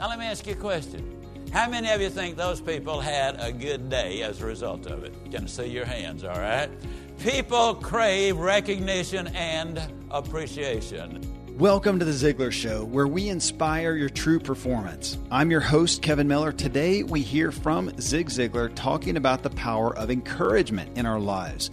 Now, let me ask you a question. How many of you think those people had a good day as a result of it? Can I see your hands, all right? People crave recognition and appreciation. Welcome to the Ziglar Show, where we inspire your true performance. I'm your host, Kevin Miller. Today, we hear from Zig Ziglar talking about the power of encouragement in our lives.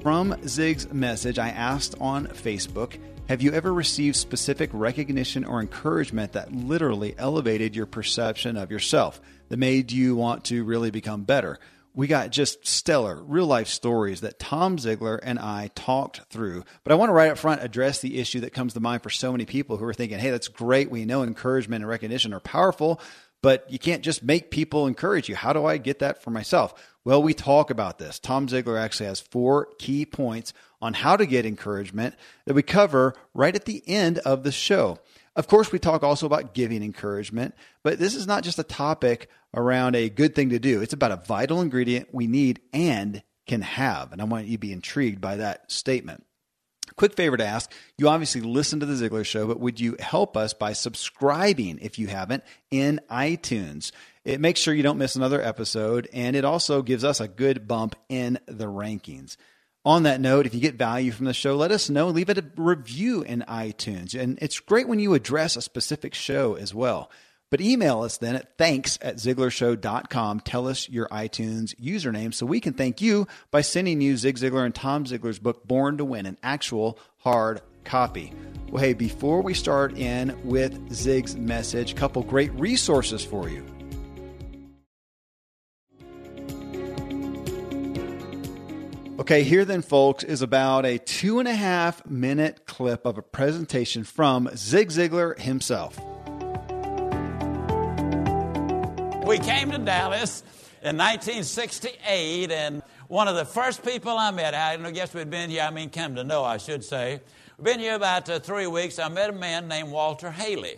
From Zig's message, I asked on Facebook Have you ever received specific recognition or encouragement that literally elevated your perception of yourself, that made you want to really become better? we got just stellar real life stories that Tom Ziglar and I talked through. But I want to right up front address the issue that comes to mind for so many people who are thinking, hey, that's great. We know encouragement and recognition are powerful, but you can't just make people encourage you. How do I get that for myself? Well, we talk about this. Tom Ziglar actually has four key points on how to get encouragement that we cover right at the end of the show. Of course, we talk also about giving encouragement, but this is not just a topic around a good thing to do. It's about a vital ingredient we need and can have. And I want you to be intrigued by that statement. Quick favor to ask you obviously listen to the Ziglar Show, but would you help us by subscribing if you haven't in iTunes? It makes sure you don't miss another episode, and it also gives us a good bump in the rankings. On that note, if you get value from the show, let us know. Leave it a review in iTunes. And it's great when you address a specific show as well. But email us then at thanks at ziglarshow.com. Tell us your iTunes username so we can thank you by sending you Zig Ziglar and Tom Ziglar's book, Born to Win, an actual hard copy. Well, hey, before we start in with Zig's message, couple great resources for you. Okay, here then, folks, is about a two and a half minute clip of a presentation from Zig Ziglar himself. We came to Dallas in 1968, and one of the first people I met, I don't know, guess we'd been here, I mean, come to know, I should say. We've been here about uh, three weeks. I met a man named Walter Hailey.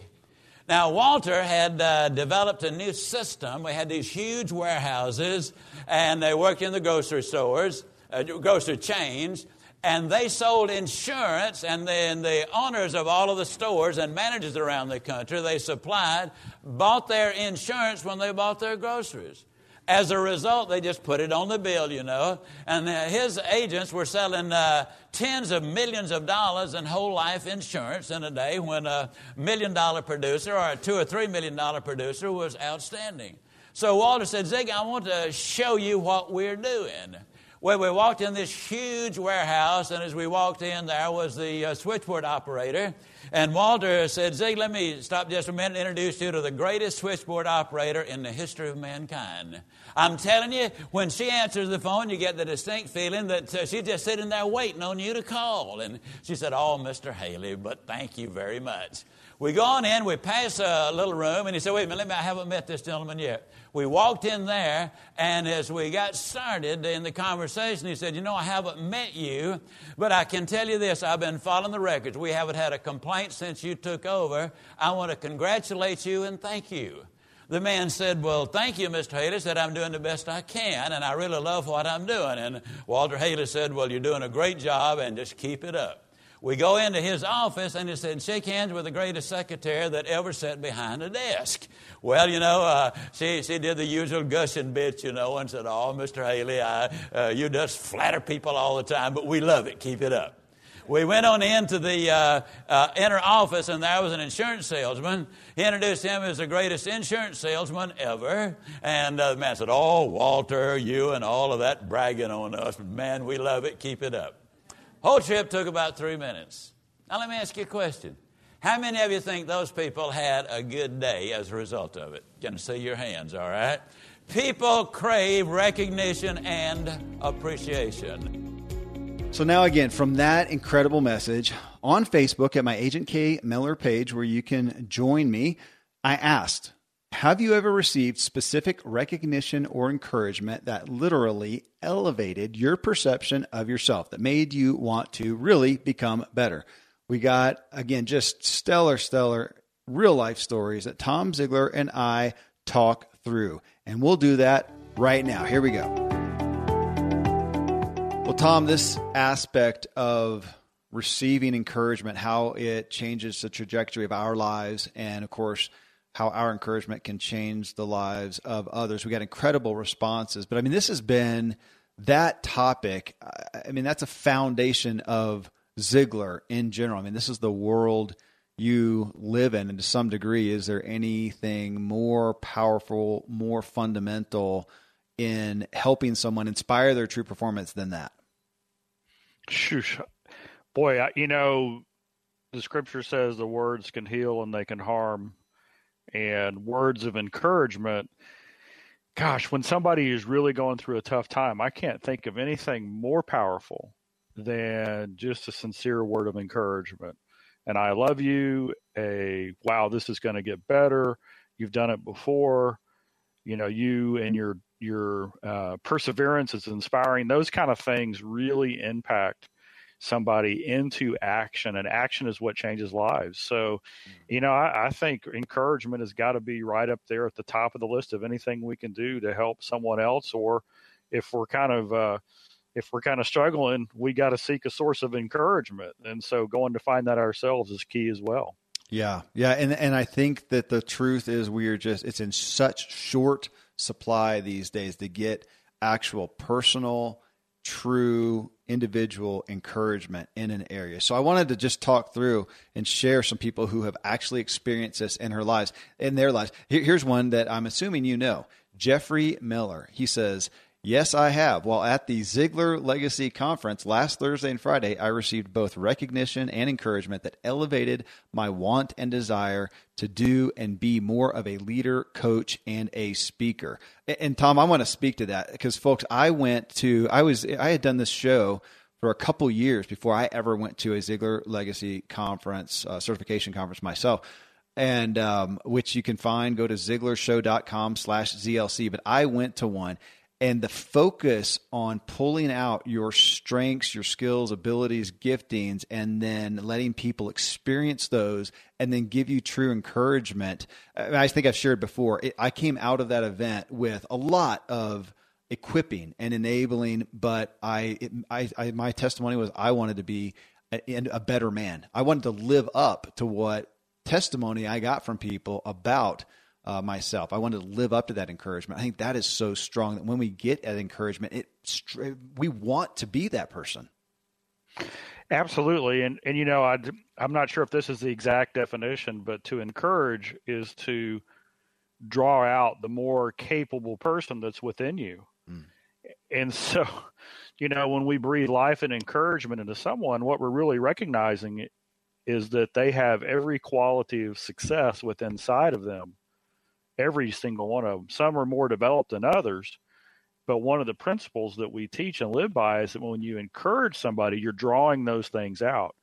Now, Walter had uh, developed a new system. We had these huge warehouses, and they worked in the grocery stores uh, grocery chains, and they sold insurance, and then the owners of all of the stores and managers around the country they supplied bought their insurance when they bought their groceries. As a result, they just put it on the bill, you know. And uh, his agents were selling uh, tens of millions of dollars in whole life insurance in a day when a million dollar producer or a two or three million dollar producer was outstanding. So Walter said, Zig, I want to show you what we're doing. Well, we walked in this huge warehouse, and as we walked in, there was the uh, switchboard operator. And Walter said, Zig, let me stop just a minute and introduce you to the greatest switchboard operator in the history of mankind. I'm telling you, when she answers the phone, you get the distinct feeling that uh, she's just sitting there waiting on you to call. And she said, Oh, Mr. Hailey, but thank you very much. We go on in, we pass a little room, and he said, Wait a minute, I haven't met this gentleman yet. We walked in there, and as we got started in the conversation, he said, You know, I haven't met you, but I can tell you this I've been following the records. We haven't had a complaint since you took over. I want to congratulate you and thank you. The man said, Well, thank you, Mr. Hailey. Said, I'm doing the best I can, and I really love what I'm doing. And Walter Hailey said, Well, you're doing a great job, and just keep it up. We go into his office and he said, Shake hands with the greatest secretary that ever sat behind a desk. Well, you know, uh, she, she did the usual gushing bit, you know, and said, Oh, Mr. Hailey, I, uh, you just flatter people all the time, but we love it. Keep it up. We went on into the uh, uh, inner office, and there was an insurance salesman. He introduced him as the greatest insurance salesman ever. And uh, the man said, Oh, Walter, you and all of that bragging on us. Man, we love it. Keep it up. Whole trip took about three minutes. Now, let me ask you a question. How many of you think those people had a good day as a result of it? I see your hands, all right? People crave recognition and appreciation. So, now again, from that incredible message on Facebook at my Agent K Miller page, where you can join me, I asked, have you ever received specific recognition or encouragement that literally elevated your perception of yourself, that made you want to really become better? We got, again, just stellar, stellar real life stories that Tom Ziglar and I talk through. And we'll do that right now. Here we go. Well, Tom, this aspect of receiving encouragement, how it changes the trajectory of our lives, and of course, how our encouragement can change the lives of others. We got incredible responses, but I mean, this has been that topic. I mean, that's a foundation of Ziglar in general. I mean, this is the world you live in, and to some degree, is there anything more powerful, more fundamental in helping someone inspire their true performance than that? Shush. Boy, you know, the scripture says the words can heal and they can harm and words of encouragement. Gosh, when somebody is really going through a tough time, I can't think of anything more powerful than just a sincere word of encouragement. And I love you. A wow, this is going to get better. You've done it before. You know, you and your your uh, perseverance is inspiring. Those kind of things really impact somebody into action, and action is what changes lives. So, mm. you know, I, I think encouragement has got to be right up there at the top of the list of anything we can do to help someone else, or if we're kind of uh, if we're kind of struggling, we got to seek a source of encouragement, and so going to find that ourselves is key as well. Yeah, yeah, and and I think that the truth is we are just it's in such short supply these days to get actual personal true individual encouragement in an area. So I wanted to just talk through and share some people who have actually experienced this in her lives, in their lives. Here's one that I'm assuming you know. Jeffrey Miller. He says, Yes, I have. While at the Ziglar Legacy Conference last Thursday and Friday, I received both recognition and encouragement that elevated my want and desire to do and be more of a leader, coach, and a speaker. And Tom, I want to speak to that because, folks, I went to, I was, I had done this show for a couple years before I ever went to a Ziglar Legacy Conference, uh, certification conference myself and um, which you can find go to ziglarshow.com slash zlc but i went to one and the focus on pulling out your strengths, your skills, abilities, giftings, and then letting people experience those and then give you true encouragement. I think I've shared before, it, I came out of that event with a lot of equipping and enabling, but I, it, I, I my testimony was I wanted to be a, a better man. I wanted to live up to what testimony I got from people about uh, myself. I wanted to live up to that encouragement. I think that is so strong that when we get that encouragement, it we want to be that person. Absolutely, and and you know, I I'm not sure if this is the exact definition, but to encourage is to draw out the more capable person that's within you. Mm. And so, you know, when we breathe life and encouragement into someone, what we're really recognizing is that they have every quality of success within inside of them every single one of them. Some are more developed than others. But one of the principles that we teach and live by is that when you encourage somebody, you're drawing those things out.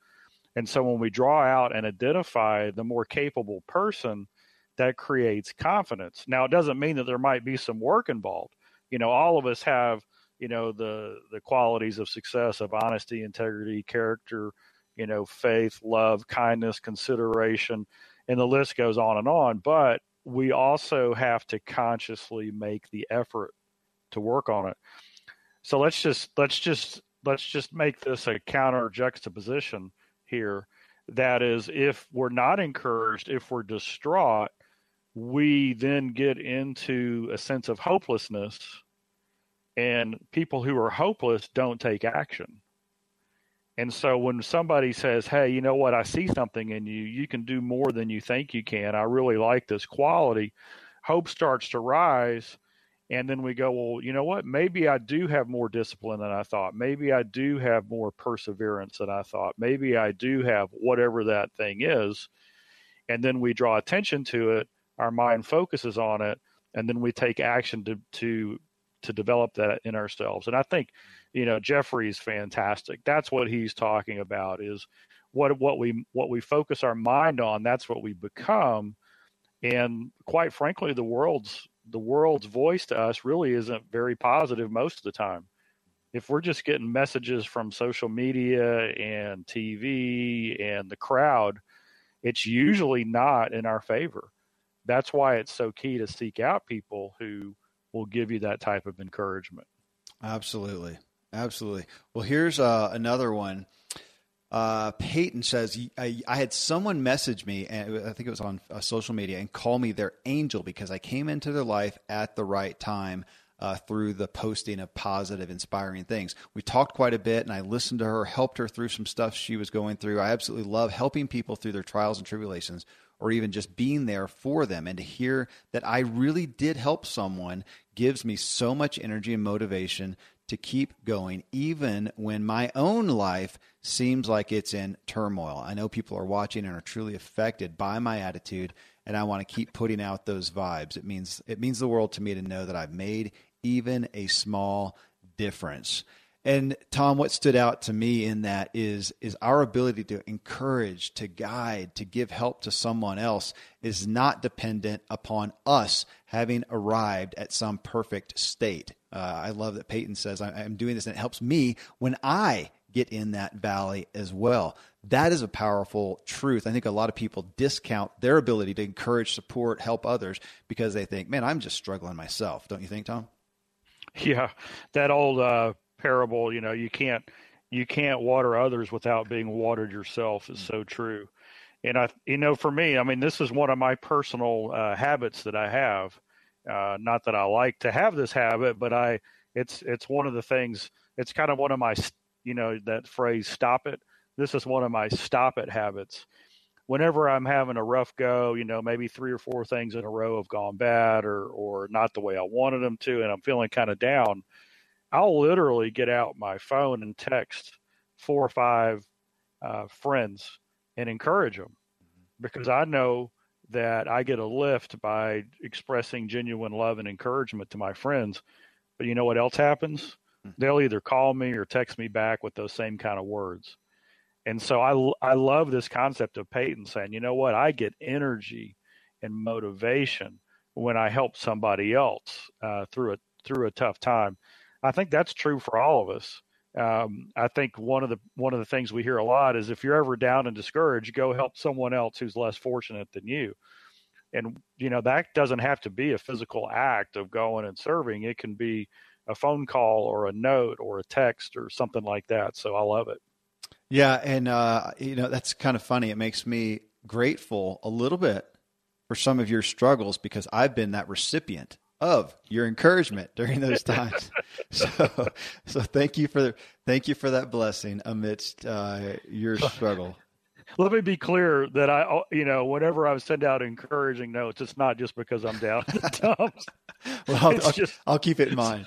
And so when we draw out and identify the more capable person, that creates confidence. Now, it doesn't mean that there might be some work involved. You know, all of us have, you know, the the qualities of success of honesty, integrity, character, you know, faith, love, kindness, consideration, and the list goes on and on. But we also have to consciously make the effort to work on it. So let's just let's just let's just make this a counter juxtaposition here. That is, if we're not encouraged, if we're distraught, we then get into a sense of hopelessness, and people who are hopeless don't take action. And so when somebody says, "Hey, you know what? I see something in you. You can do more than you think you can. I really like this quality." Hope starts to rise, and then we go, "Well, you know what? Maybe I do have more discipline than I thought. Maybe I do have more perseverance than I thought. Maybe I do have whatever that thing is." And then we draw attention to it, our mind focuses on it, and then we take action to to to develop that in ourselves. And I think you know Jeffrey's fantastic. That's what he's talking about is what what we what we focus our mind on. That's what we become. And quite frankly, the world's the world's voice to us really isn't very positive most of the time. If we're just getting messages from social media and TV and the crowd, it's usually not in our favor. That's why it's so key to seek out people who will give you that type of encouragement. Absolutely. Absolutely. Well, here's uh, another one. Uh, Peyton says, I, I, had someone message me, and I think it was on uh, social media, and call me their angel because I came into their life at the right time uh, through the posting of positive, inspiring things. We talked quite a bit, and I listened to her, helped her through some stuff she was going through. I absolutely love helping people through their trials and tribulations, or even just being there for them. And to hear that I really did help someone gives me so much energy and motivation to keep going, even when my own life seems like it's in turmoil. I know people are watching and are truly affected by my attitude, and I want to keep putting out those vibes. It means it means the world to me to know that I've made even a small difference. And Tom, what stood out to me in that is is our ability to encourage, to guide, to give help to someone else is not dependent upon us having arrived at some perfect state. Uh, I love that Peyton says I'm doing this and it helps me when I get in that valley as well. That is a powerful truth. I think a lot of people discount their ability to encourage, support, help others because they think, "Man, I'm just struggling myself." Don't you think, Tom? Yeah, that old uh, parable, you know, you can't you can't water others without being watered yourself is so true. And I, you know, for me, I mean, this is one of my personal uh, habits that I have. Uh, not that I like to have this habit, but I, it's it's one of the things. It's kind of one of my, you know, that phrase "stop it." This is one of my stop it habits. Whenever I'm having a rough go, you know, maybe three or four things in a row have gone bad or or not the way I wanted them to, and I'm feeling kind of down I'll literally get out my phone and text four or five uh, friends and encourage them because I know that I get a lift by expressing genuine love and encouragement to my friends. But you know what else happens? Hmm. They'll either call me or text me back with those same kind of words. And so I, I love this concept of Peyton saying, you know what? I get energy and motivation when I help somebody else uh, through a through a tough time. I think that's true for all of us. Um, I think one of the one of the things we hear a lot is if you're ever down and discouraged, go help someone else who's less fortunate than you. And you know that doesn't have to be a physical act of going and serving. It can be a phone call or a note or a text or something like that. So I love it. Yeah, and uh, you know that's kind of funny. It makes me grateful a little bit for some of your struggles because I've been that recipient of your encouragement during those times. so, so thank you for the, thank you for that blessing amidst uh, your struggle. Let me be clear that I, you know, whenever I send out encouraging notes, it's not just because I'm down in the dumps. well, I'll, I'll, just, I'll keep it in mind.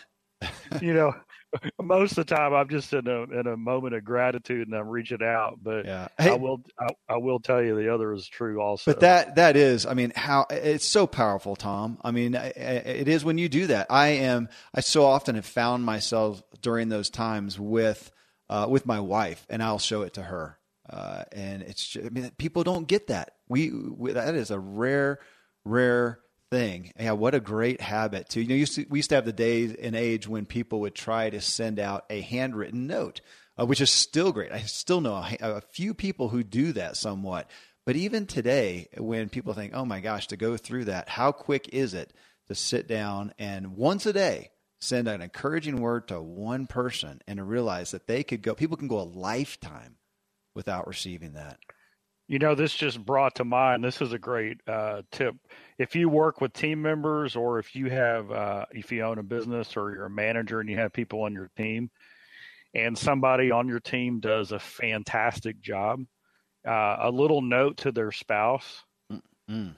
you know, most of the time I'm just in a in a moment of gratitude and I'm reaching out. But yeah. Hey, I will I, I, will tell you the other is true also. But that that is, I mean, how it's so powerful, Tom. I mean, it is when you do that. I am. I so often have found myself during those times with uh, with my wife, and I'll show it to her. Uh, and it's just, I mean, people don't get that. We, we that is a rare, rare thing. Yeah, what a great habit too. You know, used to, we used to have the days and age when people would try to send out a handwritten note, uh, which is still great. I still know a, a, few people who do that somewhat. But even today, when people think, "Oh my gosh," to go through that, how quick is it to sit down and once a day send an encouraging word to one person and to realize that they could go, people can go a lifetime without receiving that. You know, this just brought to mind. This is a great uh, tip. If you work with team members, or if you have, uh, if you own a business, or you're a manager and you have people on your team, and somebody on your team does a fantastic job, uh, a little note to their spouse mm-hmm.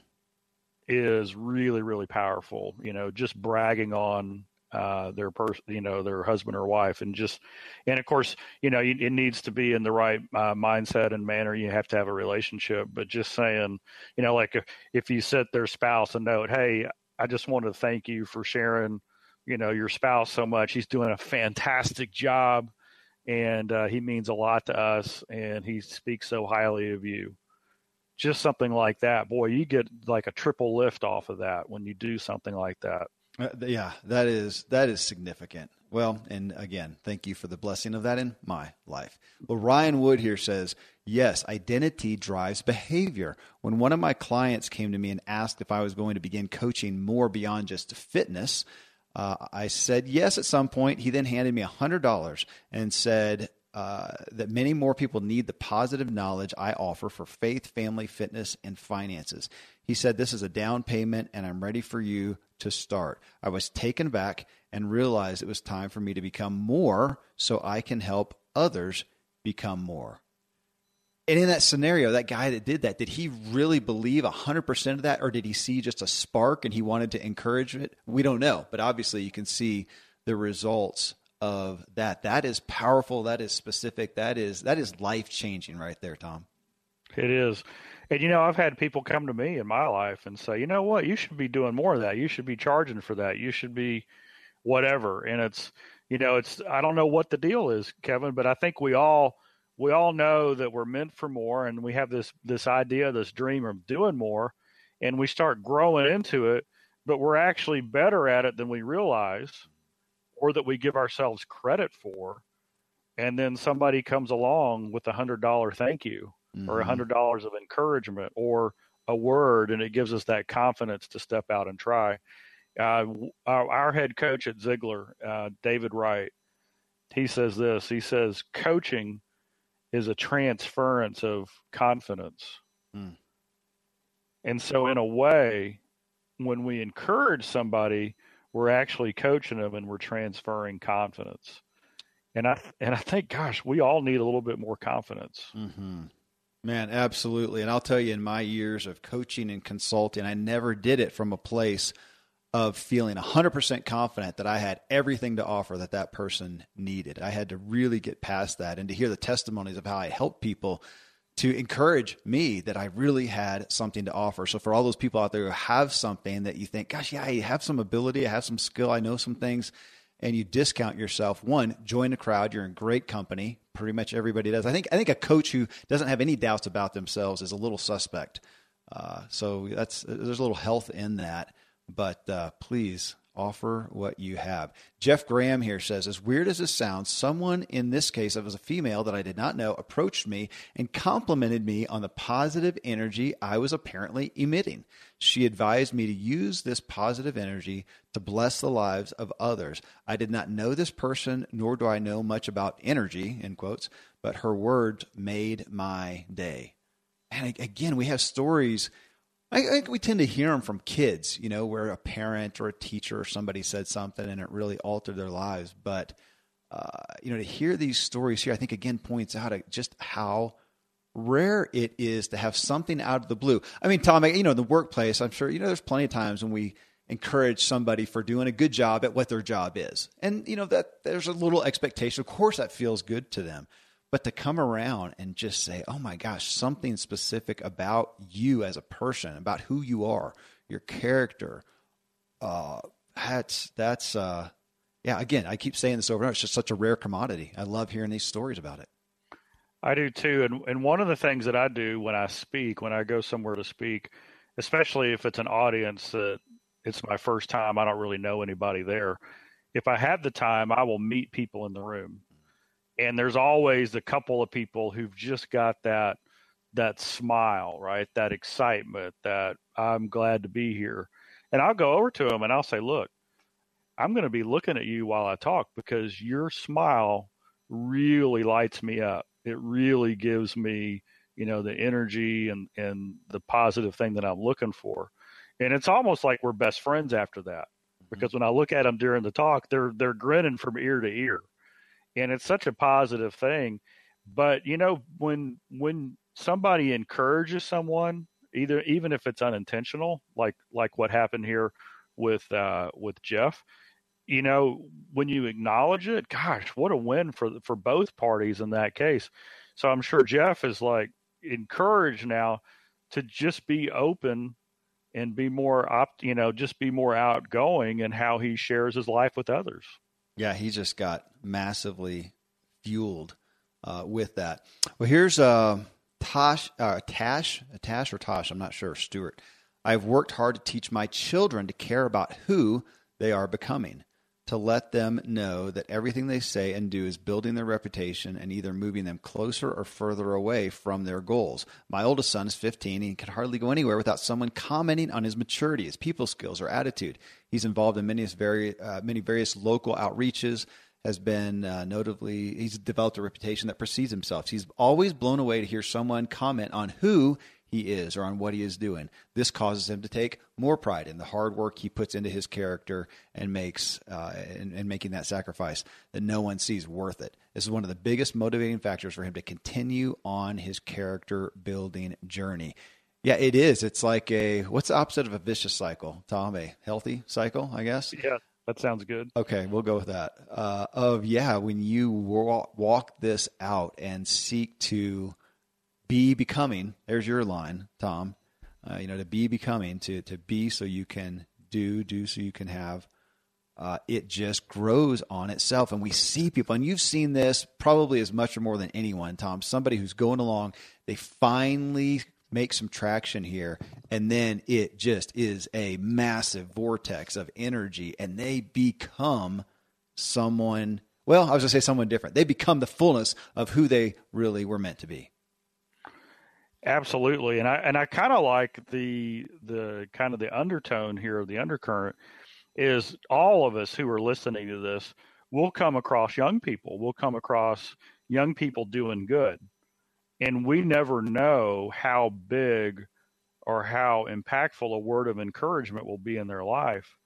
is really, really powerful. You know, just bragging on uh, their person, you know, their husband or wife, and just, and of course, you know, it needs to be in the right uh, mindset and manner. You have to have a relationship, but just saying, you know, like if, if you sent their spouse a note, hey, I just want to thank you for sharing, you know, your spouse so much. He's doing a fantastic job, and uh, he means a lot to us, and he speaks so highly of you. Just something like that, boy, you get like a triple lift off of that when you do something like that. Uh, yeah, that is that is significant. Well, and again, thank you for the blessing of that in my life. Well, Ryan Wood here says, yes, identity drives behavior. When one of my clients came to me and asked if I was going to begin coaching more beyond just fitness, uh, I said yes at some point. He then handed me $100 and said, uh, that many more people need the positive knowledge I offer for faith, family, fitness, and finances. He said, This is a down payment, and I'm ready for you to start. I was taken back and realized it was time for me to become more so I can help others become more. And in that scenario, that guy that did that, did he really believe 100% of that, or did he see just a spark and he wanted to encourage it? We don't know. But obviously, you can see the results of that. That is powerful. That is specific. That is that is life changing right there, Tom. It is. And you know, I've had people come to me in my life and say, you know what, you should be doing more of that. You should be charging for that. You should be whatever. And it's you know, it's I don't know what the deal is, Kevin, but I think we all we all know that we're meant for more and we have this this idea, this dream of doing more, and we start growing into it, but we're actually better at it than we realize or that we give ourselves credit for and then somebody comes along with a hundred dollar thank you mm-hmm. or a hundred dollars of encouragement or a word and it gives us that confidence to step out and try uh, our, our, head coach at Ziglar, uh, David Wright, he says this. He says coaching is a transference of confidence. Mm. And so, in a way, when we encourage somebody, we're actually coaching them and we're transferring confidence. And I and I think, gosh, we all need a little bit more confidence. Mm-hmm. Man, absolutely. And I'll tell you, in my years of coaching and consulting, I never did it from a place of feeling 100% confident that I had everything to offer that that person needed. I had to really get past that and to hear the testimonies of how I helped people to encourage me that I really had something to offer. So for all those people out there who have something that you think, gosh, yeah, I have some ability, I have some skill, I know some things, and you discount yourself, one, join the crowd. You're in great company. Pretty much everybody does. I think I think a coach who doesn't have any doubts about themselves is a little suspect. Uh, so that's there's a little health in that but uh, please offer what you have. Jeff Graham here says, as weird as this sounds, someone in this case, it was a female that I did not know, approached me and complimented me on the positive energy I was apparently emitting. She advised me to use this positive energy to bless the lives of others. I did not know this person, nor do I know much about energy, in quotes, but her words made my day. And again, we have stories I think we tend to hear them from kids, you know, where a parent or a teacher or somebody said something and it really altered their lives. But, uh, you know, to hear these stories here, I think again points out just how rare it is to have something out of the blue. I mean, Tom, you know, in the workplace, I'm sure, you know, there's plenty of times when we encourage somebody for doing a good job at what their job is. And, you know, that there's a little expectation. Of course, that feels good to them. But to come around and just say, oh my gosh, something specific about you as a person, about who you are, your character, uh, that's, that's, uh, yeah, again, I keep saying this over and over. It's just such a rare commodity. I love hearing these stories about it. I do too. And, and one of the things that I do when I speak, when I go somewhere to speak, especially if it's an audience that it's my first time, I don't really know anybody there. If I have the time, I will meet people in the room and there's always a couple of people who've just got that that smile, right? That excitement that I'm glad to be here. And I'll go over to them and I'll say, "Look, I'm going to be looking at you while I talk because your smile really lights me up. It really gives me, you know, the energy and and the positive thing that I'm looking for. And it's almost like we're best friends after that. Mm-hmm. Because when I look at them during the talk, they're they're grinning from ear to ear and it's such a positive thing but you know when when somebody encourages someone either even if it's unintentional like like what happened here with uh with Jeff you know when you acknowledge it gosh what a win for for both parties in that case. So i'm sure Jeff is like encouraged now to just be open and be more opt you know just be more outgoing in how he shares his life with others yeah, he just got massively fueled uh, with that. Well, here's uh, Tosh, uh, Tash, Tash or Tosh, I'm not sure, Stewart. I've worked hard to teach my children to care about who they are becoming to let them know that everything they say and do is building their reputation and either moving them closer or further away from their goals. My oldest son is 15 and he can hardly go anywhere without someone commenting on his maturity, his people skills, or attitude. He's involved in many, very, uh, many various local outreaches has been uh, notably, he's developed a reputation that precedes himself. He's always blown away to hear someone comment on who he is or on what he is doing. This causes him to take more pride in the hard work he puts into his character and makes uh, and, and making that sacrifice that no one sees worth it. This is one of the biggest motivating factors for him to continue on his character building journey. Yeah, it is. It's like a what's the opposite of a vicious cycle, Tom? A healthy cycle, I guess. Yeah, that sounds good. Okay, we'll go with that. Uh, of yeah, when you walk, walk this out and seek to be becoming. There's your line, Tom. Uh, you know, to be becoming, to to be so you can do, do so you can have. Uh, it just grows on itself, and we see people, and you've seen this probably as much or more than anyone, Tom. Somebody who's going along, they finally make some traction here, and then it just is a massive vortex of energy, and they become someone. Well, I was going to say someone different. They become the fullness of who they really were meant to be. Absolutely, and I and I kind of like the the kind of the undertone here of the undercurrent is all of us who are listening to this will come across young people. We'll come across young people doing good, and we never know how big or how impactful a word of encouragement will be in their life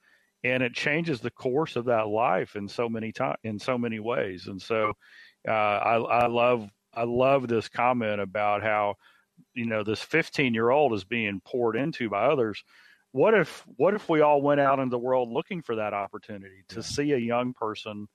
and it changes the course of that life in so many time in so many ways and so uh, I, I love I love this comment about how you know this 15 year old is being poured into by others what if what if we all went out into the world looking for that opportunity to yeah. see a young person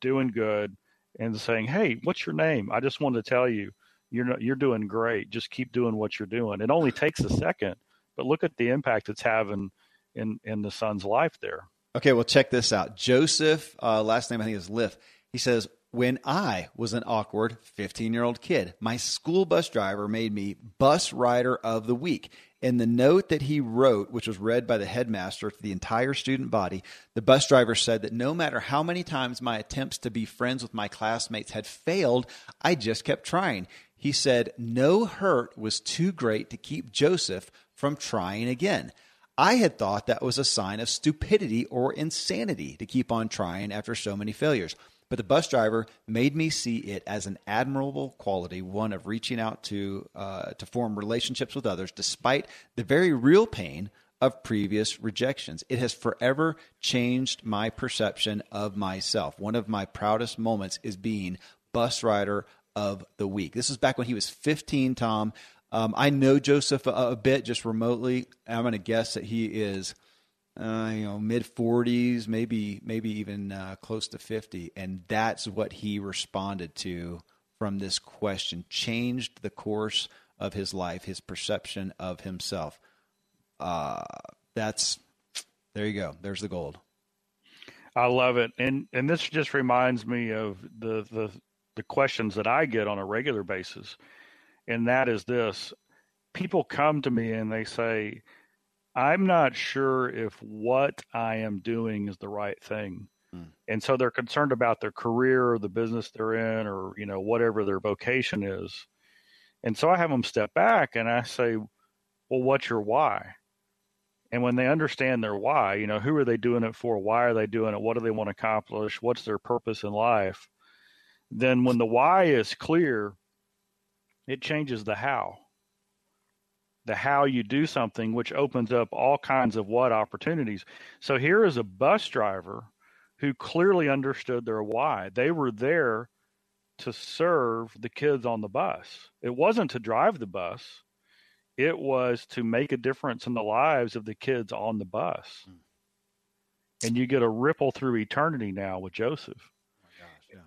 doing good and saying hey what's your name? I just wanted to tell you you're not, you're doing great. Just keep doing what you're doing. It only takes a second but look at the impact it's having in in the son's life there. Okay well check this out. Joseph uh, last name i think is liff he says when I was an awkward 15 year old kid, my school bus driver made me bus rider of the week. In the note that he wrote, which was read by the headmaster to the entire student body, the bus driver said that no matter how many times my attempts to be friends with my classmates had failed, I just kept trying. He said no hurt was too great to keep Joseph from trying again. I had thought that was a sign of stupidity or insanity to keep on trying after so many failures. But the bus driver made me see it as an admirable quality, one of reaching out to uh, to form relationships with others, despite the very real pain of previous rejections. It has forever changed my perception of myself. One of my proudest moments is being bus rider of the week. This is back when he was 15, Tom. Um, I know Joseph a, a bit just remotely. I'm going to guess that he is uh, you know, mid 40s, maybe maybe even uh, close to 50, and that's what he responded to from this question. Changed the course of his life, his perception of himself. Uh, that's there you go. There's the gold. I love it, and and this just reminds me of the the the questions that I get on a regular basis, and that is this: people come to me and they say I'm not sure if what I am doing is the right thing. Mm. And so they're concerned about their career or the business they're in or, you know, whatever their vocation is. And so I have them step back and I say, well, what's your why? And when they understand their why, you know, who are they doing it for? Why are they doing it? What do they want to accomplish? What's their purpose in life? Then when the why is clear, it changes the how the how you do something, which opens up all kinds of what opportunities. So here is a bus driver who clearly understood their why. They were there to serve the kids on the bus. It wasn't to drive the bus, it was to make a difference in the lives of the kids on the bus. Mm. And you get a ripple through eternity now with Joseph. Oh gosh, yeah.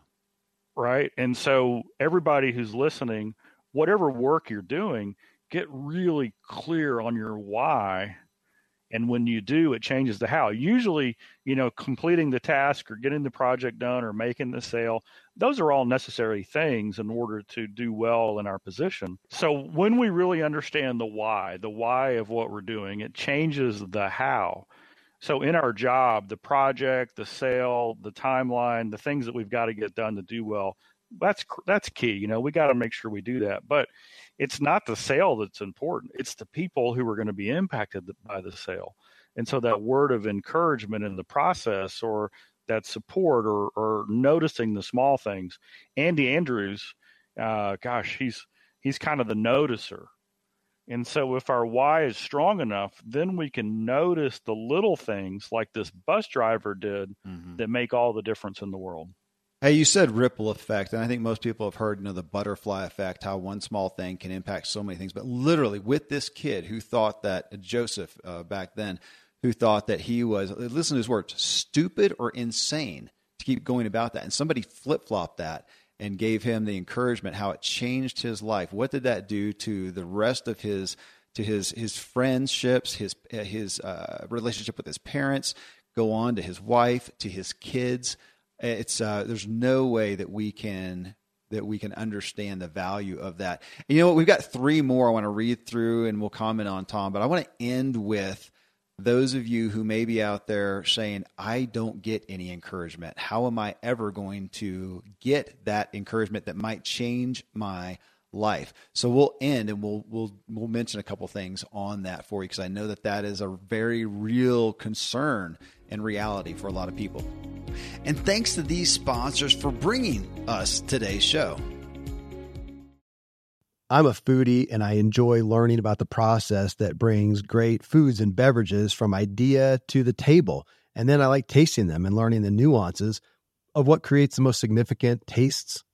Right? And so everybody who's listening, whatever work you're doing, get really clear on your why and when you do it changes the how. Usually you know completing the task or getting the project done or making the sale those are all necessary things in order to do well in our position. So when we really understand the why the why of what we're doing it changes the how. So in our job the project the sale the timeline the things that we've got to get done to do well that's that's key you know we got to make sure we do that. But it's not the sale that's important it's the people who are going to be impacted by the sale and so that word of encouragement in the process or that support or, or noticing the small things. Andy Andrews, uh, gosh, he's he's kind of the noticer. And so if our why is strong enough, then we can notice the little things like this bus driver did mm-hmm. that make all the difference in the world. Hey, you said ripple effect, and I think most people have heard, you know, the butterfly effect, how one small thing can impact so many things. But literally, with this kid who thought that Joseph uh, back then, who thought that he was, listen to his words, stupid or insane to keep going about that, and somebody flip flopped that and gave him the encouragement, how it changed his life. What did that do to the rest of his to his his friendships, his his uh, relationship with his parents, go on to his wife, to his kids? It's uh, there's no way that we can that we can understand the value of that. And you know what? We've got three more I want to read through, and we'll comment on Tom. But I want to end with those of you who may be out there saying, I don't get any encouragement. How am I ever going to get that encouragement that might change my life? So we'll end and we'll we'll we'll mention a couple things on that for you because I know that that is a very real concern and reality for a lot of people. And thanks to these sponsors for bringing us today's show. I'm a foodie and I enjoy learning about the process that brings great foods and beverages from idea to the table. And then I like tasting them and learning the nuances of what creates the most significant tastes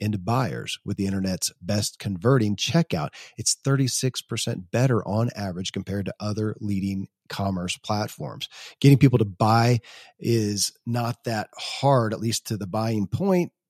into buyers with the internet's best converting checkout. It's 36% better on average compared to other leading commerce platforms. Getting people to buy is not that hard, at least to the buying point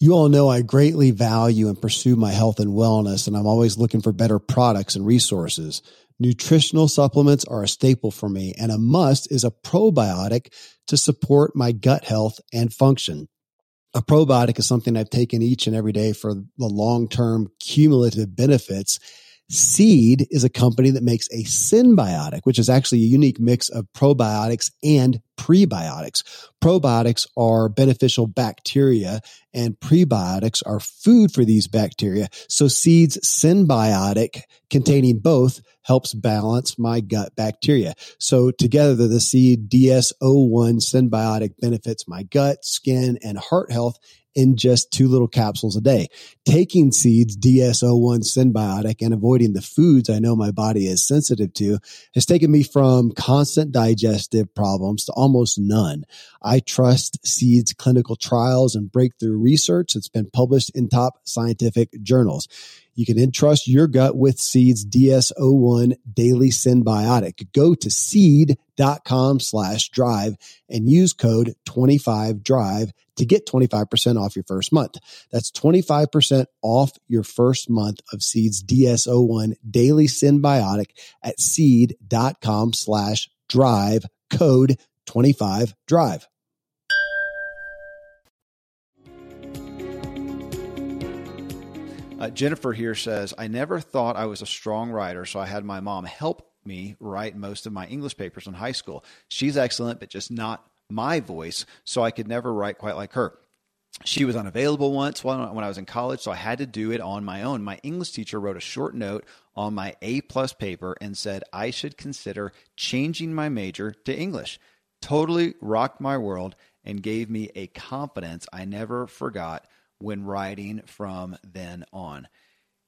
You all know I greatly value and pursue my health and wellness, and I'm always looking for better products and resources. Nutritional supplements are a staple for me, and a must is a probiotic to support my gut health and function. A probiotic is something I've taken each and every day for the long term cumulative benefits Seed is a company that makes a synbiotic, which is actually a unique mix of probiotics and prebiotics. Probiotics are beneficial bacteria and prebiotics are food for these bacteria. So Seed's synbiotic containing both helps balance my gut bacteria. So together the Seed DS01 synbiotic benefits my gut, skin, and heart health in just two little capsules a day. Taking seeds DS01 synbiotic, and avoiding the foods I know my body is sensitive to has taken me from constant digestive problems to almost none. I trust seeds clinical trials and breakthrough research that's been published in top scientific journals. You can entrust your gut with Seed's DS01 Daily Synbiotic. Go to seed.com slash drive and use code 25drive to get 25% off your first month. That's 25% off your first month of Seed's DS01 Daily synbiotic at seed.com slash drive code 25 Drive. Uh, Jennifer here says, I never thought I was a strong writer, so I had my mom help me write most of my English papers in high school. She's excellent, but just not my voice, so I could never write quite like her. She was unavailable once when I was in college, so I had to do it on my own. My English teacher wrote a short note on my A plus paper and said I should consider changing my major to English. Totally rocked my world and gave me a confidence I never forgot when writing from then on.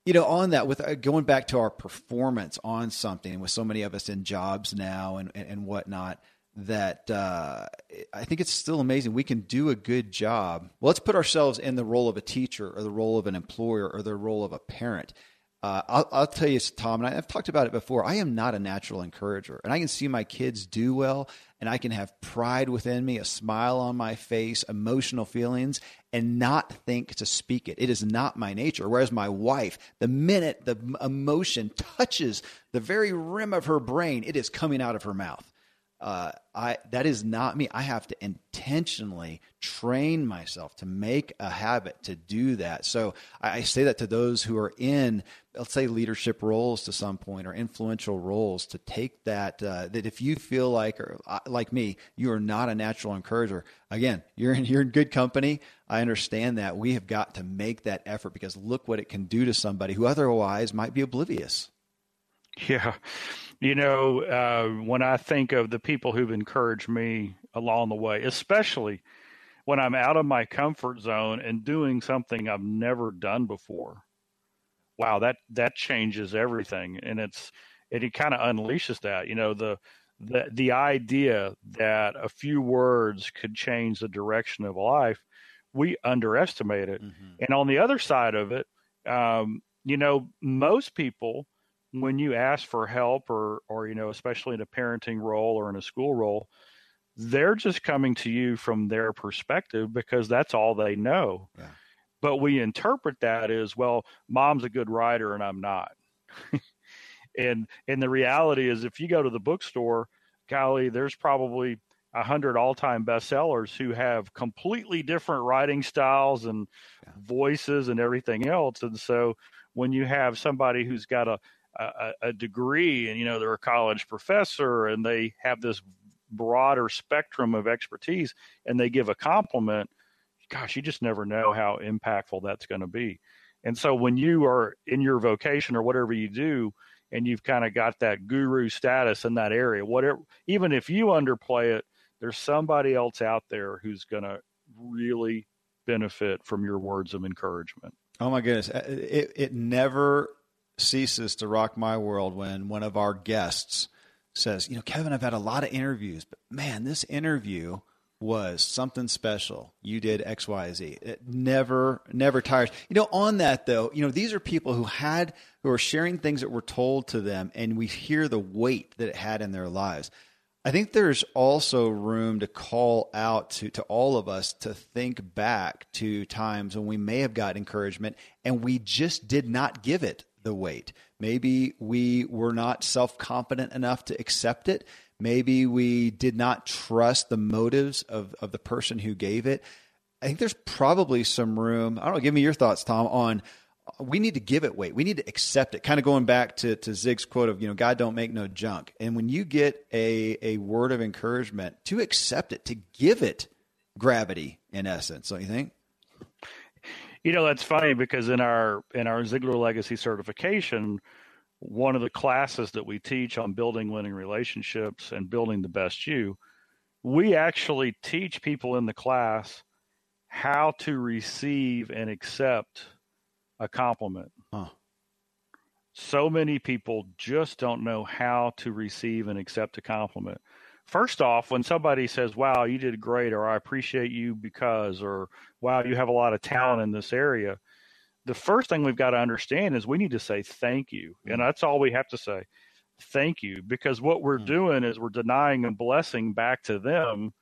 You know, on that, with uh, going back to our performance on something, with so many of us in jobs now and, and, and whatnot, that uh, I think it's still amazing. We can do a good job. Well, let's put ourselves in the role of a teacher or the role of an employer or the role of a parent. Uh, I'll, I'll, tell you, Tom, and I've talked about it before. I am not a natural encourager, and I can see my kids do well, and I can have pride within me, a smile on my face, emotional feelings, and not think to speak it. It is not my nature. Whereas my wife, the minute the emotion touches the very rim of her brain, it is coming out of her mouth uh, I that is not me. I have to intentionally train myself to make a habit to do that. So I, I say that to those who are in, let's say, leadership roles to some point or influential roles, to take that. Uh, that if you feel like, or uh, like me, you are not a natural encourager. Again, you're in you're in good company. I understand that we have got to make that effort because look what it can do to somebody who otherwise might be oblivious. Yeah. You know, uh, when I think of the people who've encouraged me along the way, especially when I'm out of my comfort zone and doing something I've never done before, wow, that that changes everything, and it's it, it kind of unleashes that. You know, the the the idea that a few words could change the direction of life, we underestimate it. Mm-hmm. And on the other side of it, um, you know, most people when you ask for help or or you know especially in a parenting role or in a school role they're just coming to you from their perspective because that's all they know yeah. but we interpret that as well mom's a good writer and i'm not and and the reality is if you go to the bookstore golly there's probably a hundred all-time bestsellers who have completely different writing styles and yeah. voices and everything else and so when you have somebody who's got a a, a degree and you know they're a college professor and they have this broader spectrum of expertise and they give a compliment gosh you just never know how impactful that's going to be. And so when you are in your vocation or whatever you do and you've kind of got that guru status in that area whatever even if you underplay it there's somebody else out there who's going to really benefit from your words of encouragement. Oh my goodness. Uh, it, it never ceases to rock my world when one of our guests says, You know, Kevin, I've had a lot of interviews, but man, this interview was something special. You did X, Y, Z. It never, never tires. You know, on that though, you know, these are people who had, who are sharing things that were told to them, and we hear the weight that it had in their lives. I think there's also room to call out to, to all of us to think back to times when we may have got encouragement and we just did not give it the weight. Maybe we were not self confident enough to accept it. Maybe we did not trust the motives of, of the person who gave it. I think there's probably some room. I don't know. Give me your thoughts, Tom, on uh, we need to give it weight. We need to accept it. Kind of going back to, to Zig's quote of, you know, God don't make no junk. And when you get a, a word of encouragement, to accept it, to give it gravity in essence, don't you think? You know, that's funny because in our in our Ziglar Legacy certification, one of the classes that we teach on building winning relationships and building the best you, we actually teach people in the class how to receive and accept a compliment. Huh. So many people just don't know how to receive and accept a compliment first off, when somebody says, wow, you did great, or I appreciate you because, or wow, you have a lot of talent in this area, the first thing we've got to understand is we need to say thank you. Mm-hmm. And that's all we have to say. Thank you. Because what we're mm-hmm. doing is we're denying a blessing back to them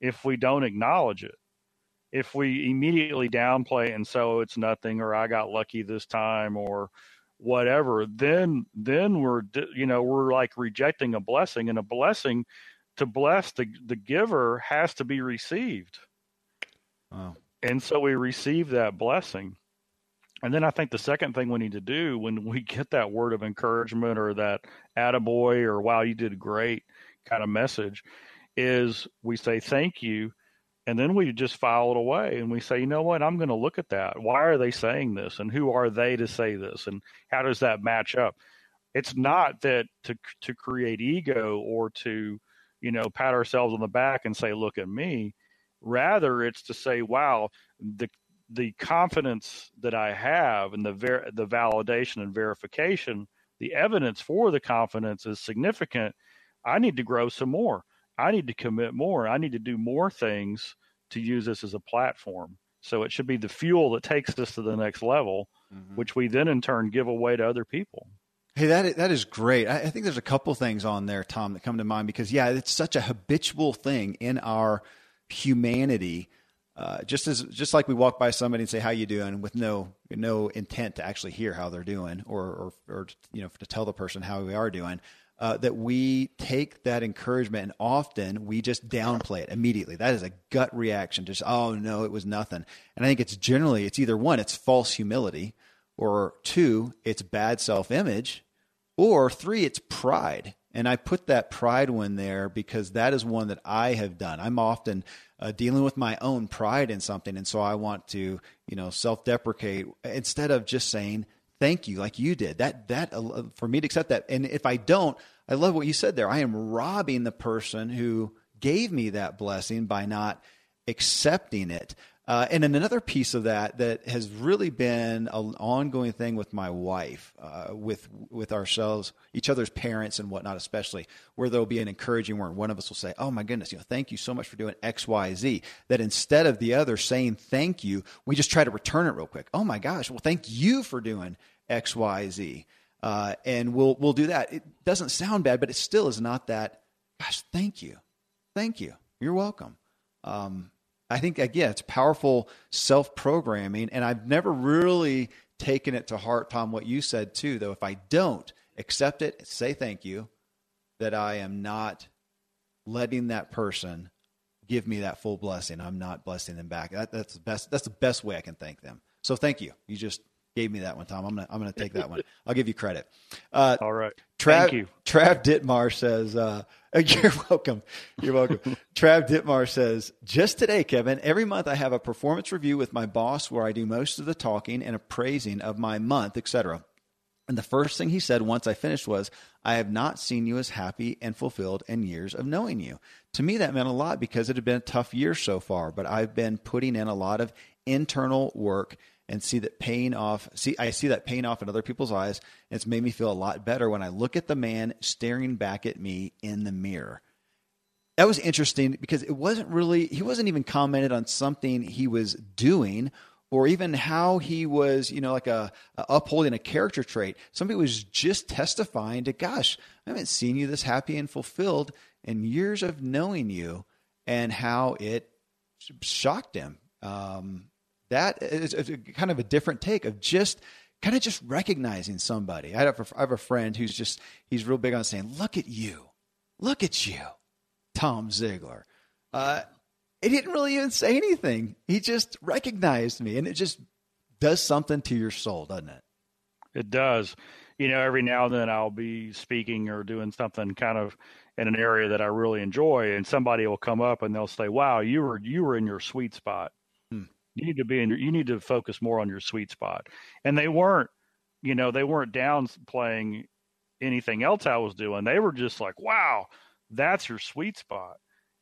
if we don't acknowledge it. If we immediately downplay and so oh, it's nothing, or I got lucky this time, or whatever, then then we're you know we're like rejecting a blessing, and a blessing to bless the the giver has to be received. Wow. And so we receive that blessing. And then I think the second thing we need to do when we get that word of encouragement or that attaboy or wow, you did great kind of message is we say thank you and then we just file it away and we say, you know what, I'm going to look at that. Why are they saying this? And who are they to say this? And how does that match up? It's not that to to create ego or to, you know, pat ourselves on the back and say, look at me. Rather, it's to say, wow, the the confidence that I have and the ver- the validation and verification, the evidence for the confidence is significant. I need to grow some more. I need to commit more. I need to do more things to use this as a platform. So it should be the fuel that takes us to the next level, mm-hmm. which we then in turn give away to other people. Hey, that that is great. I, I think there's a couple things on there, Tom, that come to mind because yeah, it's such a habitual thing in our humanity. Uh, just as just like we walk by somebody and say how you doing with no no intent to actually hear how they're doing or or, or you know to tell the person how we are doing uh, that we take that encouragement and often we just downplay it immediately. That is a gut reaction. Just, oh no, it was nothing. And I think it's generally, it's either one, it's false humility, or two, it's bad self image, or three, it's pride. And I put that pride one there because that is one that I have done. I'm often uh, dealing with my own pride in something. And so I want to, you know, self deprecate instead of just saying, thank you like you did that that uh, for me to accept that and if i don't i love what you said there i am robbing the person who gave me that blessing by not accepting it uh, and then another piece of that that has really been an ongoing thing with my wife, uh, with with ourselves, each other's parents and whatnot, especially where there'll be an encouraging word. One of us will say, "Oh my goodness, you know, thank you so much for doing X, Y, Z." That instead of the other saying thank you, we just try to return it real quick. Oh my gosh, well, thank you for doing X, Y, Z, uh, and we'll we'll do that. It doesn't sound bad, but it still is not that. Gosh, thank you, thank you. You're welcome. Um, I think again, it's powerful self programming, and I've never really taken it to heart, Tom. What you said too, though, if I don't accept it, say thank you, that I am not letting that person give me that full blessing. I'm not blessing them back. That, that's the best. That's the best way I can thank them. So thank you. You just gave me that one, Tom. I'm gonna I'm gonna take that one. I'll give you credit. Uh, All right. Trav, Thank you. Trav Ditmar says, uh, "You're welcome. You're welcome." Trav Ditmar says, "Just today, Kevin. Every month I have a performance review with my boss where I do most of the talking and appraising of my month, etc." And the first thing he said once I finished was, I have not seen you as happy and fulfilled in years of knowing you. To me, that meant a lot because it had been a tough year so far, but I've been putting in a lot of internal work and see that pain off see I see that pain off in other people's eyes it's made me feel a lot better when I look at the man staring back at me in the mirror. That was interesting because it wasn't really he wasn't even commented on something he was doing or even how he was, you know, like a, a, upholding a character trait. Somebody was just testifying to, gosh, I haven't seen you this happy and fulfilled in years of knowing you, and how it shocked him. Um, that is, kind of a different take of just kind of just recognizing somebody. I have, a, I have a friend who's just he's real big on saying, "Look at you, look at you, Tom Ziglar. Uh, he didn't really even say anything. He just recognized me, and it just does something to your soul, doesn't it? It does. You know, every now and then I'll be speaking or doing something kind of in an area that I really enjoy, and somebody will come up and they'll say, "Wow, you were you were in your sweet spot." You need to be in. your, You need to focus more on your sweet spot. And they weren't, you know, they weren't downplaying anything else I was doing. They were just like, "Wow, that's your sweet spot."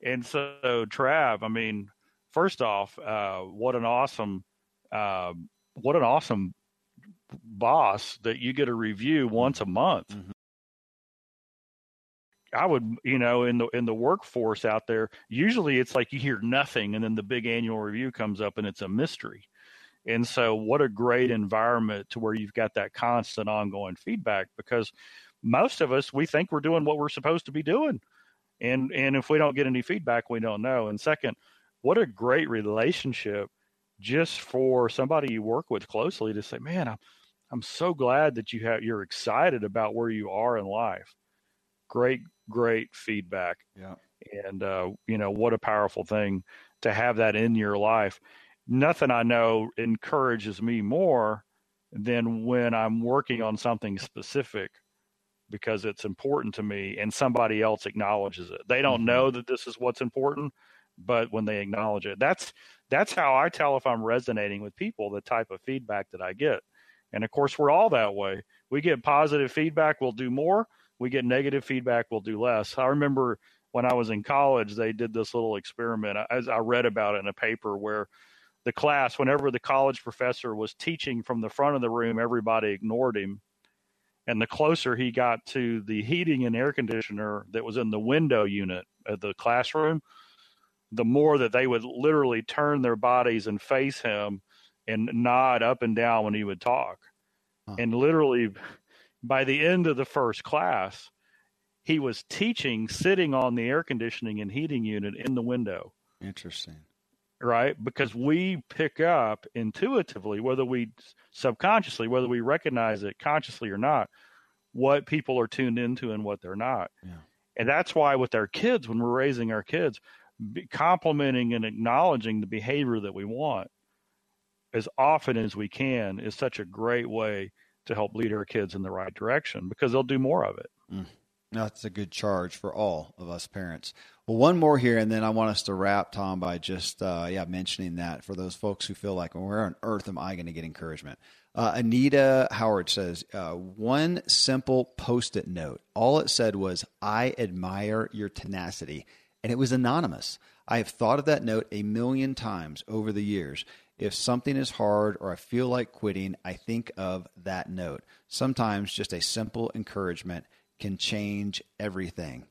And so, Trav, I mean, first off, uh, what an awesome, uh, what an awesome boss that you get a review once a month. Mm-hmm. I would, you know, in the in the workforce out there, usually it's like you hear nothing, and then the big annual review comes up, and it's a mystery. And so, what a great environment to where you've got that constant, ongoing feedback. Because most of us, we think we're doing what we're supposed to be doing, and and if we don't get any feedback, we don't know. And second, what a great relationship just for somebody you work with closely to say, man, I'm I'm so glad that you have you're excited about where you are in life. Great great feedback. Yeah. And, uh, you know, what a powerful thing to have that in your life. Nothing I know encourages me more than when I'm working on something specific because it's important to me and somebody else acknowledges it. They don't mm-hmm. know that this is what's important, but when they acknowledge it, that's that's how I tell if I'm resonating with people, the type of feedback that I get. And of course, we're all that way. We get positive feedback, we'll do more. We get negative feedback, we'll do less. I remember when I was in college, they did this little experiment. As I read about it in a paper where the class, whenever the college professor was teaching from the front of the room, everybody ignored him. And the closer he got to the heating and air conditioner that was in the window unit of the classroom, the more that they would literally turn their bodies and face him and nod up and down when he would talk. Huh. And literally, by the end of the first class, he was teaching sitting on the air conditioning and heating unit in the window. Interesting. Right? Because we pick up intuitively, whether we subconsciously, whether we recognize it consciously or not, what people are tuned into and what they're not. Yeah. And that's why with our kids, when we're raising our kids, complimenting and acknowledging the behavior that we want as often as we can is such a great way to help lead our kids in the right direction because they'll do more of it. Mm. That's a good charge for all of us parents. Well, one more here, and then I want us to wrap, Tom, by just uh, yeah mentioning that for those folks who feel like, where on earth am I going to get encouragement? Uh, Anita Howard says uh, one simple post-it note. All it said was, "I admire your tenacity," and it was anonymous. I have thought of that note a million times over the years. If something is hard or I feel like quitting, I think of that note. Sometimes just a simple encouragement can change everything.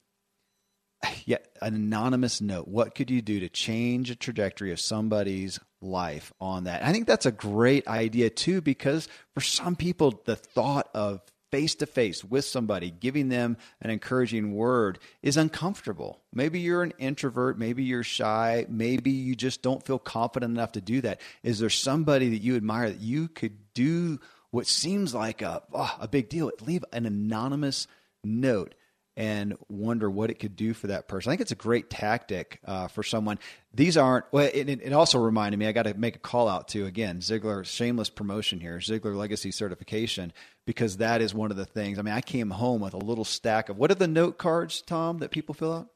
Yet, an anonymous note. What could you do to change a trajectory of somebody's life on that? I think that's a great idea too, because for some people, the thought of face to face with somebody, giving them an encouraging word is uncomfortable. Maybe you're an introvert, maybe you're shy, maybe you just don't feel confident enough to do that. Is there somebody that you admire that you could do what seems like a, oh, a big deal? Leave an anonymous note and wonder what it could do for that person. I think it's a great tactic uh, for someone. These aren't. Well, it, it also reminded me. I got to make a call out to again Ziglar. Shameless promotion here. Ziglar Legacy Certification because that is one of the things. I mean, I came home with a little stack of what are the note cards, Tom, that people fill out?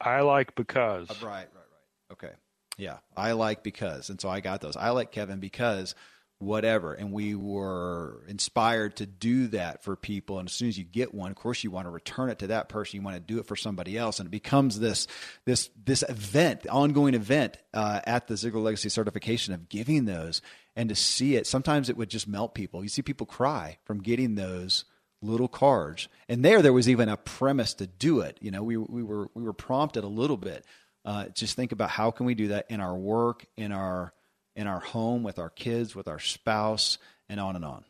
I like because. Uh, right, right, right. Okay. Yeah, I like because, and so I got those. I like Kevin because whatever. And we were inspired to do that for people. And as soon as you get one, of course, you want to return it to that person. You want to do it for somebody else, and it becomes this this this event, ongoing event uh, at the Ziglar Legacy Certification of giving those and to see it. Sometimes it would just melt people. You see people cry from getting those little cards. And there, there was even a premise to do it. You know, we we were we were prompted a little bit. Uh, just think about how can we do that in our work, in our in our home with our kids, with our spouse, and on and on.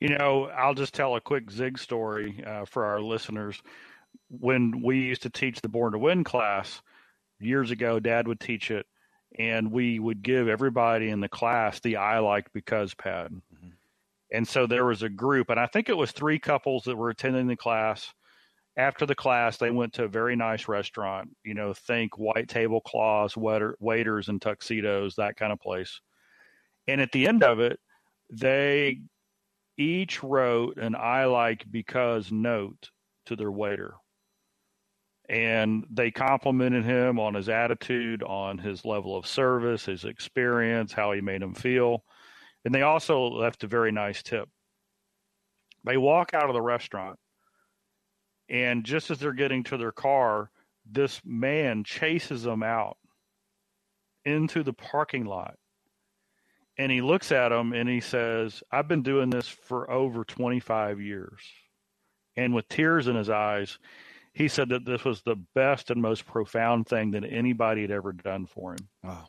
You know, I'll just tell a quick Zig story uh, for our listeners. When we used to teach the Born to Win class years ago, Dad would teach it, and we would give everybody in the class the I like because pad. Mm-hmm. And so there was a group, and I think it was three couples that were attending the class after the class, they went to a very nice restaurant. You know, think white tablecloths, waiter, waiters and tuxedos, that kind of place. And at the end of it, they each wrote an I like because note to their waiter. And they complimented him on his attitude, on his level of service, his experience, how he made them feel. And they also left a very nice tip. They walk out of the restaurant and just as they're getting to their car, this man chases them out into the parking lot. And he looks at them and he says, I've been doing this for over 25 years. And with tears in his eyes, he said that this was the best and most profound thing that anybody had ever done for him. Wow.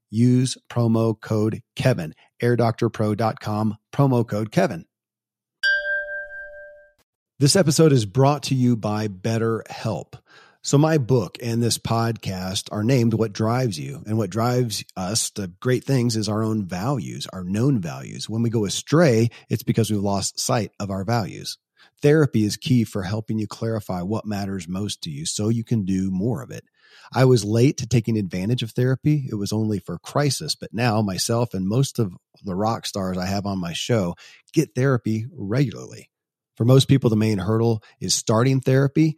use promo code Kevin. AirDoctorPro.com, promo code Kevin. This episode is brought to you by BetterHelp. So, my book and this podcast are named What Drives You. And what drives us to great things is our own values, our known values. When we go astray, it's because we've lost sight of our values. Therapy is key for helping you clarify what matters most to you so you can do more of it. I was late to taking advantage of therapy. It was only for crisis, but now myself and most of the rock stars I have on my show get therapy regularly. For most people, the main hurdle is starting therapy.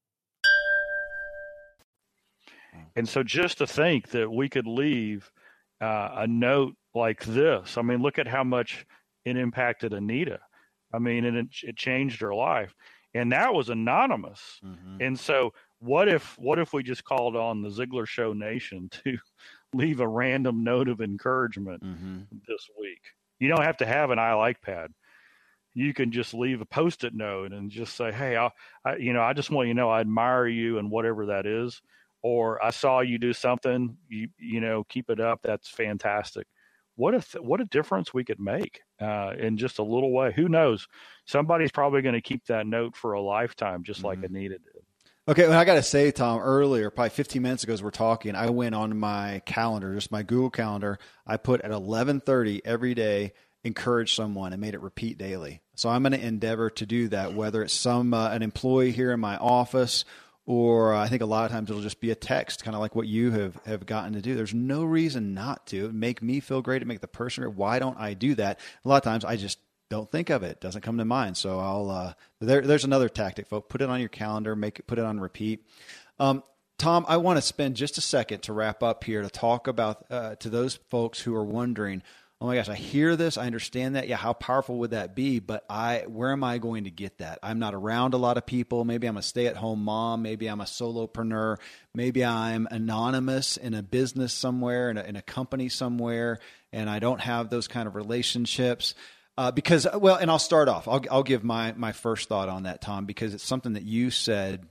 And so just to think that we could leave uh, a note like this, I mean, look at how much it impacted Anita. I mean, and it, it changed her life. And that was anonymous. Mm-hmm. And so what if what if we just called on the Ziglar Show Nation to leave a random note of encouragement mm-hmm. this week? You don't have to have an I like pad. You can just leave a post-it note and just say, "Hey, I, I you know, I just want you to know I admire you and whatever that is." Or I saw you do something, you you know, keep it up. That's fantastic. What a th- what a difference we could make uh, in just a little way. Who knows? Somebody's probably going to keep that note for a lifetime, just mm-hmm. like Anita did. Okay, well, I got to say, Tom, earlier, probably 15 minutes ago, as we're talking, I went on my calendar, just my Google calendar. I put at 11:30 every day, encourage someone, and made it repeat daily. So I'm going to endeavor to do that, whether it's some uh, an employee here in my office or I think a lot of times it'll just be a text, kind of like what you have, have gotten to do. There's no reason not to. It make me feel great. It make the person. great. Why don't I do that? A lot of times I just don't think of it. it doesn't come to mind. So I'll. Uh, there, there's another tactic, folks. Put it on your calendar. Make it. Put it on repeat. Um, Tom, I want to spend just a second to wrap up here to talk about uh, to those folks who are wondering oh my gosh, I hear this, I understand that. Yeah, how powerful would that be? But I, where am I going to get that? I'm not around a lot of people. Maybe I'm a stay-at-home mom. Maybe I'm a solopreneur. Maybe I'm anonymous in a business somewhere, in a, in a company somewhere, and I don't have those kind of relationships. Uh, because well, and I'll start off. I'll I'll give my my first thought on that, Tom, because it's something that you said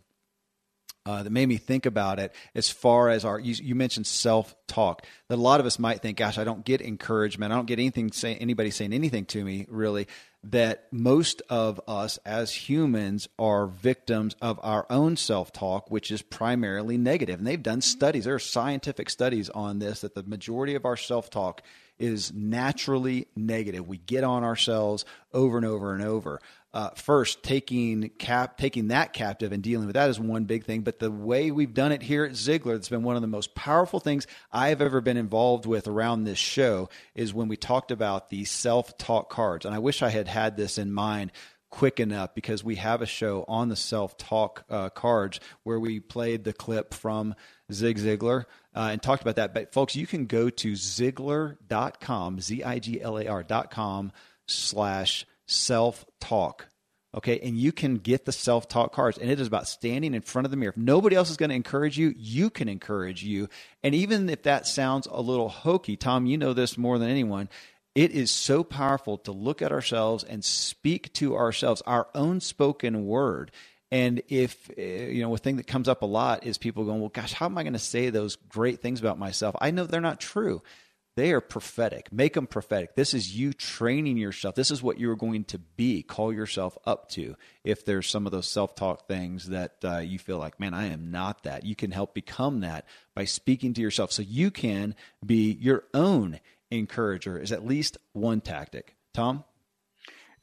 uh, that made me think about it as far as our you, you mentioned self-talk. That a lot of us might think gosh i don't get encouragement. I don't get anything say anybody saying anything to me really that most of us as humans are victims of our own self-talk which is primarily negative. And they've done studies. There are scientific studies on this that the majority of our self-talk is naturally negative. We get on ourselves over and over and over uh, first taking cap taking that captive and dealing with that is one big thing. But the way we've done it here at Ziglar, it's been one of the most powerful things I've ever been involved with around this show is when we talked about the self talk cards. And I wish I had had this in mind quick enough because we have a show on the self talk uh, cards where we played the clip from Zig Ziglar uh, and talked about that. But folks, you can go to Ziglar.com, Z I G L A R.com slash self talk. Okay, and you can get the self talk cards, and it is about standing in front of the mirror. If nobody else is going to encourage you, you can encourage you. And even if that sounds a little hokey, Tom, you know this more than anyone. It is so powerful to look at ourselves and speak to ourselves, our own spoken word, And if, eh, you know, a thing that comes up a lot is people going, well, gosh, how am I going to say those great things about myself? I know they're not true. They are prophetic. Make them prophetic. This is you training yourself. This is what you're going to be. Call yourself up to. If there's some of those self talk things that uh, you feel like, man, I am not that, you can help become that by speaking to yourself. So you can be your own encourager, is at least one tactic. Tom?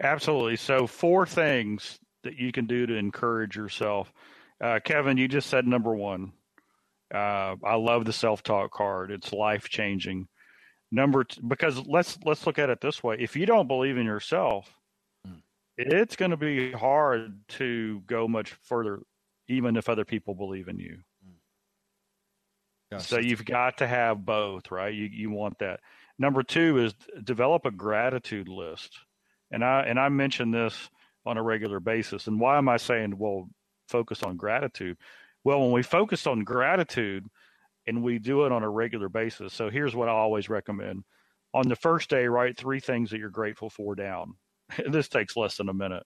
Absolutely. So, four things that you can do to encourage yourself. Uh, Kevin, you just said number one. Uh, I love the self talk card. It's life changing. Number t- because let's let's look at it this way: if you don't believe in yourself, mm. it's going to be hard to go much further, even if other people believe in you. Mm. So you've got to have both, right? You you want that. Number two is develop a gratitude list, and I and I mention this on a regular basis. And why am I saying well focus on gratitude? Well, when we focus on gratitude, and we do it on a regular basis. So here's what I always recommend. On the first day, write three things that you're grateful for down. this takes less than a minute.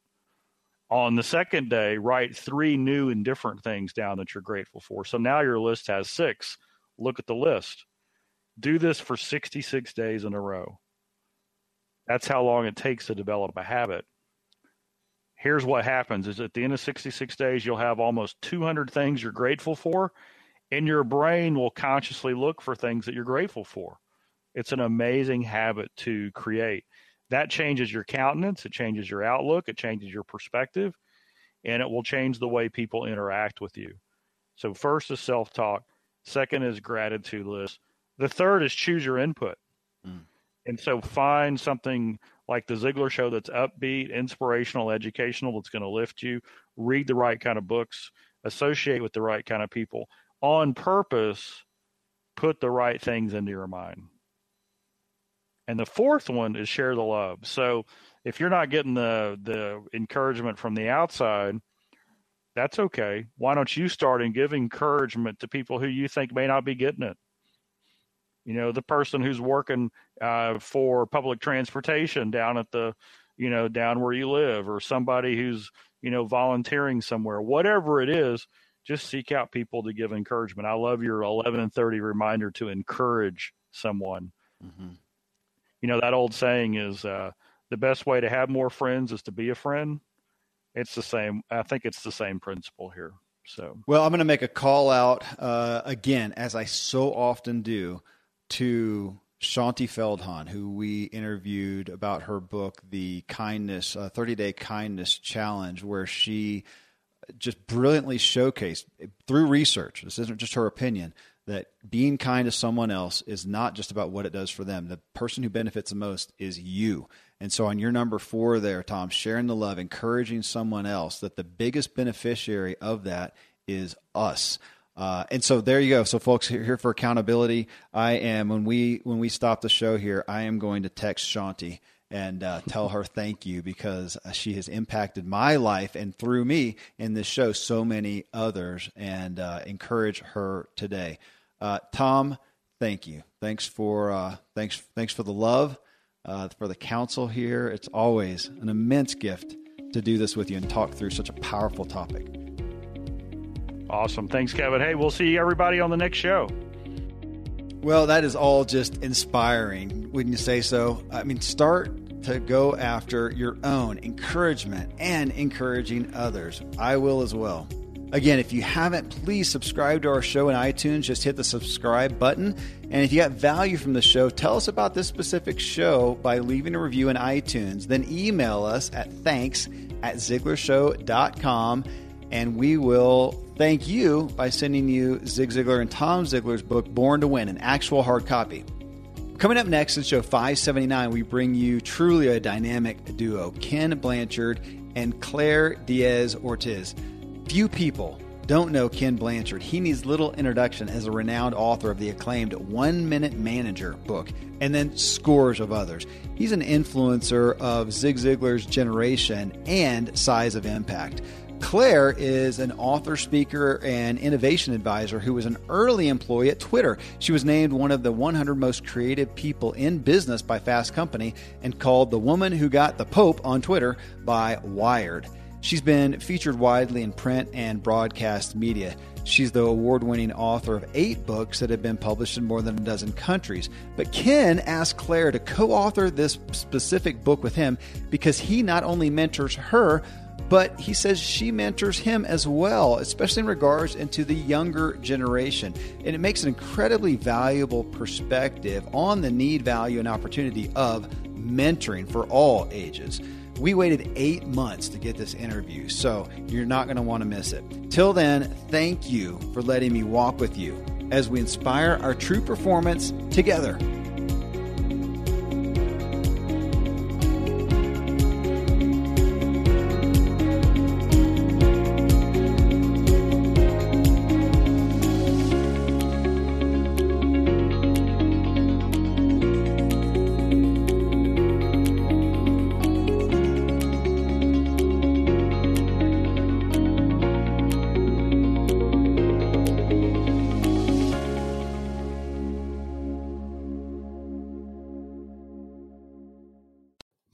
On the second day, write three new and different things down that you're grateful for. So now your list has six. Look at the list. Do this for 66 days in a row. That's how long it takes to develop a habit. Here's what happens is at the end of 66 days you'll have almost 200 things you're grateful for and your brain will consciously look for things that you're grateful for. It's an amazing habit to create. That changes your countenance, it changes your outlook, it changes your perspective, and it will change the way people interact with you. So, first is self talk, second is gratitude list, the third is choose your input. Mm. And so, find something like the Ziglar Show that's upbeat, inspirational, educational, that's going to lift you. Read the right kind of books, associate with the right kind of people on purpose put the right things into your mind. And the fourth one is share the love. So if you're not getting the the encouragement from the outside, that's okay. Why don't you start and give encouragement to people who you think may not be getting it? You know, the person who's working uh, for public transportation down at the, you know, down where you live, or somebody who's, you know, volunteering somewhere, whatever it is, just seek out people to give encouragement. I love your 11 and 30 reminder to encourage someone. Mm-hmm. You know, that old saying is uh, the best way to have more friends is to be a friend. It's the same. I think it's the same principle here. So, well, I'm going to make a call out uh, again, as I so often do, to Shaunti Feldhahn, who we interviewed about her book, The Kindness, uh, 30 Day Kindness Challenge, where she just brilliantly showcased through research. This isn't just her opinion that being kind to someone else is not just about what it does for them. The person who benefits the most is you. And so on your number four there, Tom, sharing the love, encouraging someone else, that the biggest beneficiary of that is us. Uh, and so there you go. So folks, here, for accountability, I am when we when we stop the show here, I am going to text Shaunti and uh, tell her thank you because uh, she has impacted my life and through me in this show so many others and uh, encourage her today. Uh, Tom, thank you. Thanks for uh, thanks thanks for the love, uh, for the counsel here. It's always an immense gift to do this with you and talk through such a powerful topic. Awesome. Thanks, Kevin. Hey, we'll see everybody on the next show. Well, that is all just inspiring, wouldn't you say so? I mean, start to go after your own encouragement and encouraging others. I will as well. Again, if you haven't, please subscribe to our show in iTunes. Just hit the subscribe button. And if you got value from the show, tell us about this specific show by leaving a review in iTunes. Then email us at thanks at ziglarshow.com and we will thank you by sending you Zig Ziglar and Tom Ziglar's book, Born to Win, an actual hard copy. Coming up next in show 579, we bring you truly a dynamic duo, Ken Blanchard and Claire Diaz Ortiz. Few people don't know Ken Blanchard. He needs little introduction as a renowned author of the acclaimed One Minute Manager book, and then scores of others. He's an influencer of Zig Ziglar's generation and size of impact. Claire is an author, speaker, and innovation advisor who was an early employee at Twitter. She was named one of the 100 most creative people in business by Fast Company and called the woman who got the Pope on Twitter by Wired. She's been featured widely in print and broadcast media. She's the award winning author of eight books that have been published in more than a dozen countries. But Ken asked Claire to co author this specific book with him because he not only mentors her, but he says she mentors him as well, especially in regards into the younger generation. And it makes an incredibly valuable perspective on the need, value, and opportunity of mentoring for all ages. We waited eight months to get this interview, so you're not going to want to miss it. Till then, thank you for letting me walk with you as we inspire our true performance together.